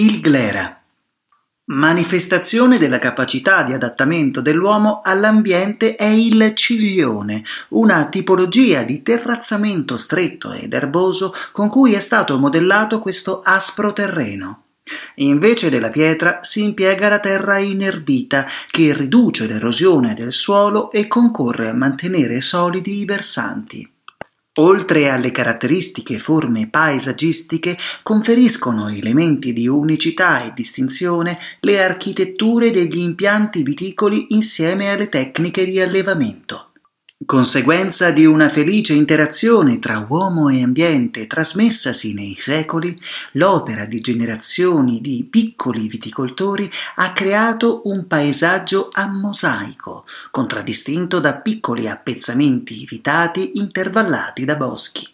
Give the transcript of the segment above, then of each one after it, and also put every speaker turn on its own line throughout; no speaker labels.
Il glera. Manifestazione della capacità di adattamento dell'uomo all'ambiente è il ciglione, una tipologia di terrazzamento stretto ed erboso con cui è stato modellato questo aspro terreno. Invece della pietra si impiega la terra inerbita che riduce l'erosione del suolo e concorre a mantenere solidi i versanti. Oltre alle caratteristiche forme paesaggistiche, conferiscono elementi di unicità e distinzione le architetture degli impianti viticoli insieme alle tecniche di allevamento. Conseguenza di una felice interazione tra uomo e ambiente trasmessasi nei secoli, l'opera di generazioni di piccoli viticoltori ha creato un paesaggio a mosaico, contraddistinto da piccoli appezzamenti vitati intervallati da boschi.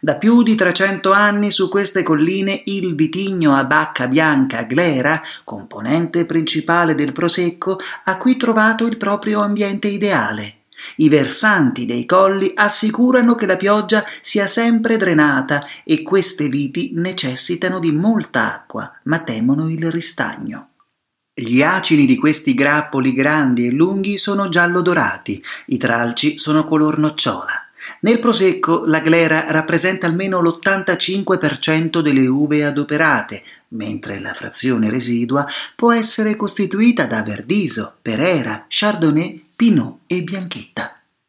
Da più di 300 anni su queste colline il vitigno a bacca bianca glera, componente principale del prosecco, ha qui trovato il proprio ambiente ideale i versanti dei colli assicurano che la pioggia sia sempre drenata e queste viti necessitano di molta acqua, ma temono il ristagno. Gli acini di questi grappoli grandi e lunghi sono giallo dorati, i tralci sono color nocciola. Nel prosecco la glera rappresenta almeno l'85% delle uve adoperate, mentre la frazione residua può essere costituita da Verdiso, Perera, Chardonnay, Pinot e Bianchetta.